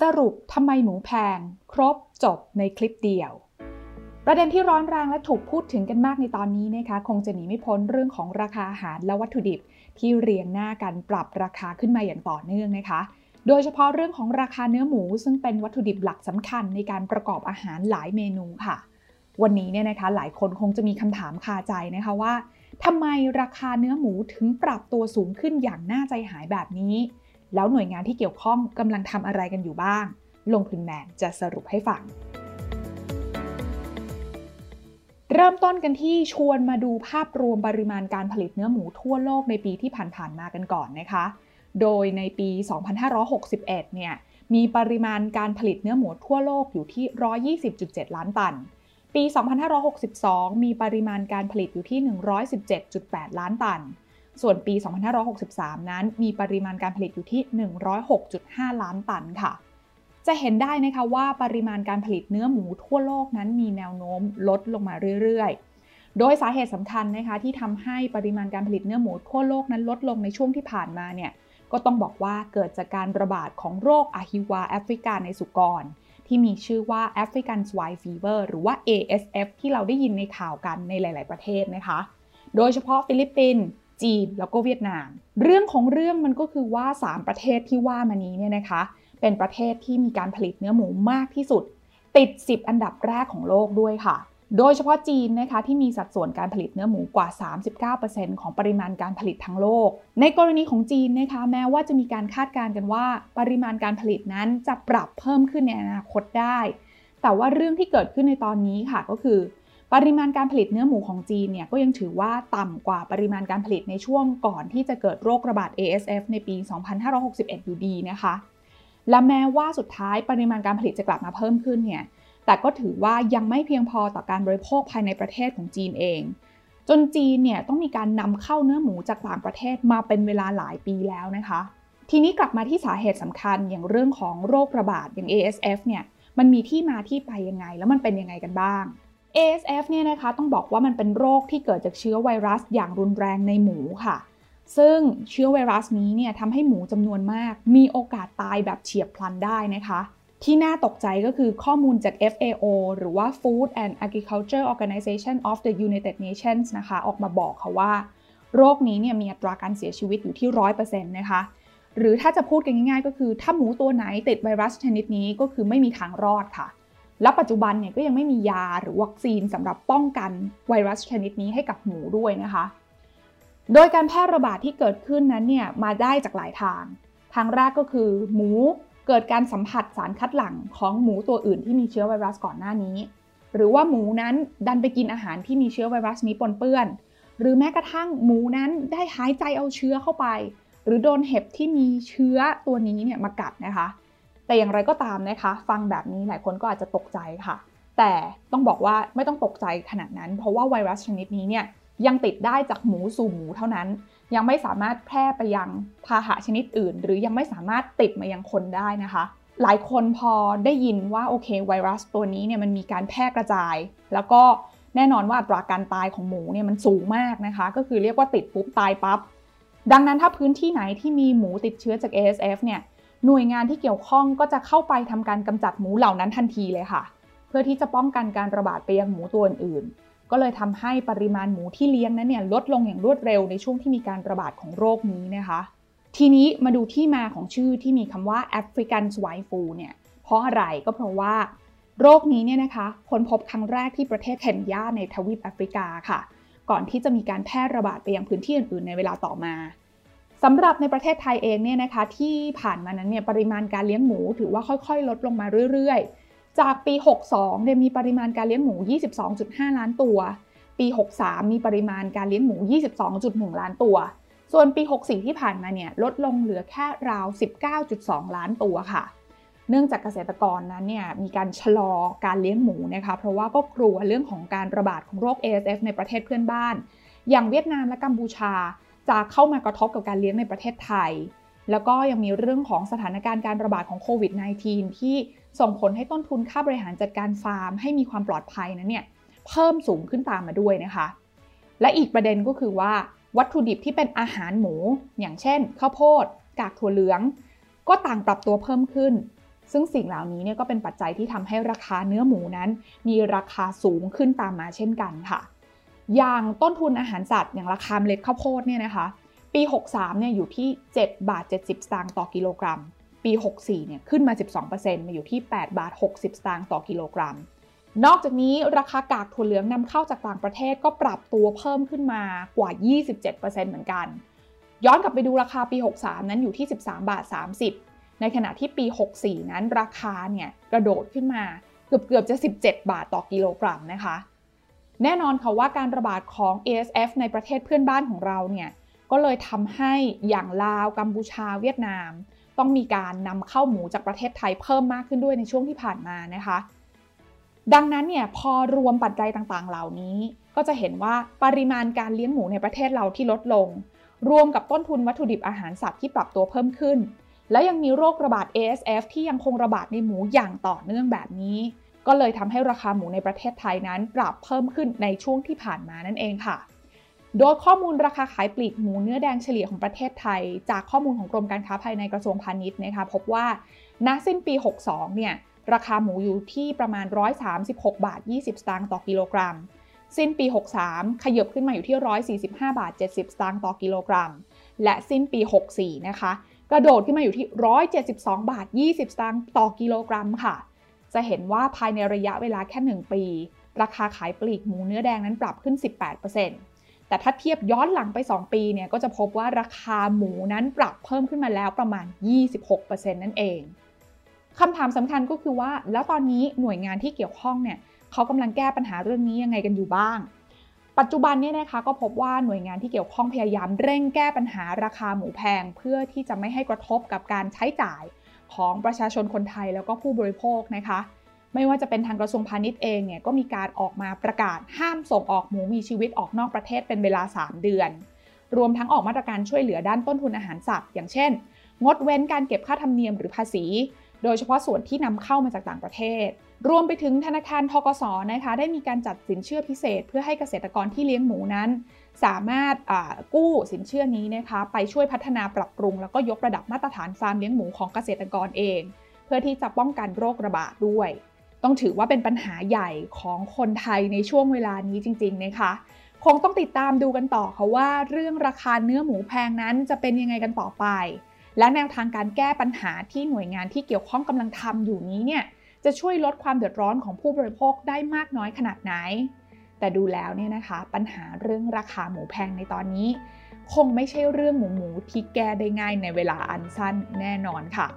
สรุปทำไมหมูแพง ครบจบในคลิปเดียว ประเด็นที่ร้อนแรงและถูกพูดถึงกันมากในตอนนี้นะคะ คงจะหนีไม่พ้นเรื่องของราคาอาหารและวัตถุดิบ ที่เรียงหน้ากันปรับราคาขึ้นมาอย่างต่อเนื่องนะคะ โดยเฉพาะเรื่องของราคาเนื้อหมู ซึ่งเป็นวัตถุดิบหลักสำคัญในการประกอบอาหารหลายเมนูค่ะ วันนี้เนี่ยนะคะหลายคนคงจะมีคำถามคาใจนะคะว่าทำไมราคาเนื้อหมูถึงปรับตัวสูงขึ้นอย่างน่าใจหายแบบนี้ แล้วหน่วยงานที่เกี่ยวข้องกำลังทำอะไรกันอยู่บ้าง ลงทุนแมนจะสรุปให้ฟัง เริ่มต้นกันที่ชวนมาดูภาพรวมปริมาณการผลิตเนื้อหมูทั่วโลกในปีที่ผ่านๆมากันก่อนนะคะ โดยในปี 2561 เนี่ยมีปริมาณการผลิตเนื้อหมูทั่วโลกอยู่ที่ 120.7 ล้านตัน ปี 2562 มีปริมาณการผลิตอยู่ที่ 117.8 ล้านตัน ส่วนปี 2563 นั้นมีปริมาณการผลิตอยู่ที่ 106.5 ล้านตันค่ะ จะเห็นได้นะคะว่าปริมาณการผลิตเนื้อหมูทั่วโลกนั้นมีแนวโน้มลดลงมาเรื่อยๆ โดยสาเหตุสำคัญนะคะที่ทำให้ปริมาณการผลิตเนื้อหมูทั่วโลกนั้นลดลงในช่วงที่ผ่านมาเนี่ยก็ต้องบอกว่าเกิดจากการระบาดของโรคอะฮิวาแอฟริกาในสุกร ที่มีชื่อว่า African Swine Fever หรือว่า ASF ที่เราได้ยินในข่าวกันในหลาย ๆ ประเทศนะคะ โดยเฉพาะฟิลิปปินส์ จีนแล้วก็เวียดนาม เรื่องของเรื่องมันก็คือว่า 3 ประเทศที่ว่ามานี้เนี่ยนะคะ เป็นประเทศที่มีการผลิตเนื้อหมูมากที่สุด ติด 10 อันดับแรกของโลกด้วยค่ะ โดยเฉพาะจีนนะคะที่มีสัดส่วนการผลิตเนื้อหมูกว่า 39%ของปริมาณการผลิตทั้งโลก ในกรณีของจีนนะคะ แม้ว่าจะมีการคาดการณ์กันว่า ปริมาณการผลิตนั้นจะปรับเพิ่มขึ้นในอนาคตได้ แต่ว่าเรื่องที่เกิดขึ้นในตอนนี้ค่ะก็คือ ปริมาณการผลิตเนื้อหมูของจีนเนี่ยก็ยังถือว่าต่ำกว่าปริมาณการผลิตในช่วงก่อนที่จะเกิดโรคระบาด ASF ในปี 2561 อยู่ดีนะคะ และแม้ว่าสุดท้ายปริมาณการผลิตจะกลับมาเพิ่มขึ้นเนี่ย แต่ก็ถือว่ายังไม่เพียงพอต่อการบริโภคภายในประเทศของจีนเอง จนจีนเนี่ยต้องมีการนำเข้าเนื้อหมูจากต่างประเทศมาเป็นเวลาหลายปีแล้วนะคะ ทีนี้กลับมาที่สาเหตุสำคัญอย่างเรื่องของโรคระบาดอย่าง ASF เนี่ย มันมีที่มาที่ไปยังไง แล้วมันเป็นยังไงกันบ้าง ASF เนี่ยนะคะต้องบอกว่ามันเป็นโรคที่เกิดจากเชื้อไวรัสอย่างรุนแรงในหมูค่ะ ซึ่งเชื้อไวรัสนี้เนี่ยทำให้หมูจำนวนมาก มีโอกาสตายแบบเฉียบพลันได้นะคะ ที่น่าตกใจก็คือข้อมูลจาก FAO หรือว่า Food and Agriculture Organization of the United Nations นะคะ ออกมาบอกค่ะว่า โรคนี้เนี่ยมีอัตราการเสียชีวิตอยู่ที่ 100%นะคะ หรือถ้าจะพูดกันง่ายๆ ก็คือถ้าหมูตัวไหนติดไวรัสชนิดนี้ก็คือไม่มีทางรอดค่ะ และปัจจุบันเนี่ยก็ยังไม่มียาหรือวัคซีนสำหรับป้องกันไวรัสชนิดนี้ให้กับหมูด้วยนะคะ โดยการแพร่ระบาดที่เกิดขึ้นนั้นเนี่ยมาได้จากหลายทาง ทางแรกก็คือหมูเกิดการสัมผัสสารคัดหลั่งของหมูตัวอื่นที่มีเชื้อไวรัสก่อนหน้านี้ หรือว่าหมูนั้นดันไปกินอาหารที่มีเชื้อไวรัสนี้ปนเปื้อน หรือแม้กระทั่งหมูนั้นได้หายใจเอาเชื้อเข้าไป หรือโดนเห็บที่มีเชื้อตัวนี้เนี่ยมากัดนะคะ แต่อย่างไรก็ตามนะคะ ฟังแบบนี้หลายคนก็อาจจะตกใจค่ะ แต่ต้องบอกว่าไม่ต้องตกใจขนาดนั้น เพราะว่าไวรัสชนิดนี้เนี่ยยังติดได้จากหมูสู่หมูเท่านั้น ยังไม่สามารถแพร่ไปยังพาหะชนิดอื่น หรือยังไม่สามารถติดมายังคนได้นะคะ หลายคนพอได้ยินว่าโอเคไวรัสตัวนี้เนี่ยมันมีการแพร่กระจาย แล้วก็แน่นอนว่าอัตราการตายของหมูเนี่ยมันสูงมากนะคะ ก็คือเรียกว่าติดปุ๊บตายปับ๊บดังนั้นถ้าพื้นที่ไหนที่มีหมูติดเชื้อจาก ASF เนี่ย หน่วยงานที่เกี่ยวข้องก็จะเข้าไปทำการกำจัดหมูเหล่านั้นทันทีเลยค่ะ เพื่อที่จะป้องกันการระบาดไปยังหมูตัวอื่นก็เลยทำให้ปริมาณหมูที่เลี้ยงนั้นเนี่ยลดลงอย่างรวดเร็วในช่วงที่มีการระบาดของโรคนี้นะคะ ทีนี้มาดูที่มาของชื่อที่มีคำว่า African Swine Flu เนี่ยเพราะอะไรก็เพราะว่าโรคนี้เนี่ยนะคะค้นพบครั้งแรกที่ประเทศเคนยาในทวีปแอฟริกาค่ะ ก่อนที่จะมีการแพร่ระบาดไปยังพื้นที่อื่นๆ ในเวลาต่อมา สำหรับในประเทศไทยเองเนี่ยนะคะที่ผ่านมานั้นเนี่ยปริมาณการเลี้ยงหมูถือว่าค่อยๆ ลดลงมาเรื่อยๆ จากปี 62เนี่ยมีปริมาณการเลี้ยงหมู 22.5 ล้านตัว ปี 63 มีปริมาณการเลี้ยงหมู 22.1 ล้านตัว ส่วนปี 64 ที่ผ่านมาเนี่ยลดลงเหลือแค่ราว 19.2 ล้านตัวค่ะ เนื่องจากเกษตรกรนั้นเนี่ยมีการชะลอการเลี้ยงหมูนะคะเพราะว่าก็กลัวเรื่องของการระบาดของโรค ASF ในประเทศเพื่อนบ้าน อย่างเวียดนามและกัมพูชา จะเข้ามากระทบกับการเลี้ยงในประเทศไทย แล้วก็ยังมีเรื่องของสถานการณ์การระบาดของโควิด -19 ที่ส่งผลให้ต้นทุนค่าบริหารจัดการฟาร์ม ให้มีความปลอดภัยนั้นเนี่ยเพิ่มสูงขึ้นตามมาด้วยนะคะ และอีกประเด็นก็คือว่าวัตถุดิบที่เป็นอาหารหมู อย่างเช่น ข้าวโพด กากถั่วเหลือง ก็ต่างปรับตัวเพิ่มขึ้น ซึ่งสิ่งเหล่านี้เนี่ยก็เป็นปัจจัยที่ทำให้ราคาเนื้อหมูนั้น มีราคาสูงขึ้นตามมาเช่นกันค่ะ อย่างต้นทุนอาหารสัตว์อย่างราคาเมล็ดข้าวโพดเนี่ยนะคะ ปี 63เนี่ยอยู่ที่ 7 บาท 70 สตางค์ต่อกิโลกรัม ปี 64เนี่ยขึ้นมา 12%มาอยู่ที่ 8 บาท 60 สตางค์ต่อกิโลกรัม นอกจากนี้ราคากากถั่วเหลืองนำเข้าจากต่างประเทศก็ปรับตัวเพิ่มขึ้นมากว่า 27%เหมือนกัน ย้อนกลับไปดูราคาปี 63 นั้นอยู่ที่ 13 บาท 30 ในขณะที่ปี 64 นั้นราคาเนี่ยกระโดดขึ้นมาเกือบเกือบจะ 17 บาทต่อกิโลกรัมนะคะ แน่นอนค่ะว่าการระบาดของ ASF ในประเทศเพื่อนบ้านของเราเนี่ยก็เลยทำให้อย่างลาวกัมพูชาเวียดนาม ต้องมีการนำเข้าหมูจากประเทศไทยเพิ่มมากขึ้นด้วยในช่วงที่ผ่านมานะคะ ดังนั้นเนี่ยพอรวมปัจจัยต่างๆ เหล่านี้ ก็จะเห็นว่าปริมาณการเลี้ยงหมูในประเทศเราที่ลดลง รวมกับต้นทุนวัตถุดิบอาหารสัตว์ที่ปรับตัวเพิ่มขึ้น และยังมีโรคระบาด ASF ที่ยังคงระบาดในหมูอย่างต่อเนื่องแบบนี้ ก็เลยทำให้ราคาหมูในประเทศไทยนั้นปรับเพิ่มขึ้นในช่วงที่ผ่านมานั่นเองค่ะ โดยข้อมูลราคาขายปลีกหมูเนื้อแดงเฉลี่ยของประเทศไทย จากข้อมูลของกรมการค้าภายในกระทรวงพาณิชย์นะคะพบว่าณสิ้นปี 62 เนี่ยราคาหมูอยู่ที่ประมาณ 136 บาท 20 สตางค์ต่อกิโลกรัม สิ้นปี 63 ขยับขึ้นมาอยู่ที่ 145 บาท 70 สตางค์ต่อกิโลกรัม และสิ้นปี 64 นะคะ กระโดดขึ้นมาอยู่ที่ 172 บาท 20 สตางค์ต่อกิโลกรัมค่ะ จะเห็นว่าภายในระยะเวลาแค่ 1 ปี ราคาขายปลีกหมูเนื้อแดงนั้นปรับขึ้น 18%แต่ถ้าเทียบย้อนหลังไป 2 ปีเนี่ยก็จะพบว่าราคาหมูนั้นปรับเพิ่มขึ้นมาแล้วประมาณ 26%นั่นเองคำถามสำคัญก็คือว่า แล้วตอนนี้หน่วยงานที่เกี่ยวข้องเนี่ยเขากำลังแก้ปัญหาเรื่องนี้ยังไงกันอยู่บ้าง ปัจจุบันเนี่ยนะคะก็พบว่าหน่วยงานที่เกี่ยวข้องพยายามเร่งแก้ปัญหาราคาหมูแพง เพื่อที่จะไม่ให้กระทบกับการใช้จ่าย ของประชาชนคนไทยแล้วก็ผู้บริโภคนะคะ ไม่ว่าจะเป็นทางกระทรวงพาณิชย์เองเนี่ยก็มีการออกมาประกาศห้ามส่งออกหมูมีชีวิตออกนอกประเทศเป็นเวลา 3 เดือน รวมทั้งออกมาตรการช่วยเหลือด้านต้นทุนอาหารสัตว์ อย่างเช่น งดเว้นการเก็บค่าธรรมเนียมหรือภาษี โดยเฉพาะส่วนที่นำเข้ามาจากต่างประเทศ รวมไปถึงธนาคารทกสนะคะได้มีการจัดสินเชื่อพิเศษ เพื่อให้เกษตรกรที่เลี้ยงหมูนั้น สามารถกู้สินเชื่อนี้นะคะไปช่วยพัฒนาปรับปรุง แล้วก็ยกระดับมาตรฐานฟาร์มเลี้ยงหมูของเกษตรกรเอง เพื่อที่จะป้องกันโรคระบาดด้วย ต้องถือว่าเป็นปัญหาใหญ่ของคนไทยในช่วงเวลานี้จริง ๆ นะคะคงต้องติดตามดูกันต่อค่ะว่าเรื่องราคาเนื้อหมูแพงนั้นจะเป็นยังไงกันต่อไป และแนวทางการแก้ปัญหาที่หน่วยงานที่เกี่ยวข้องกำลังทำอยู่นี้เนี่ยจะช่วยลดความเดือดร้อนของผู้บริโภคได้มากน้อยขนาดไหน แต่ดูแล้วเนี่ยนะคะปัญหาเรื่องราคาหมูแพงในตอนนี้ คงไม่ใช่เรื่องหมูหมูที่แก้ได้ง่ายในเวลาอันสั้นแน่นอนค่ะ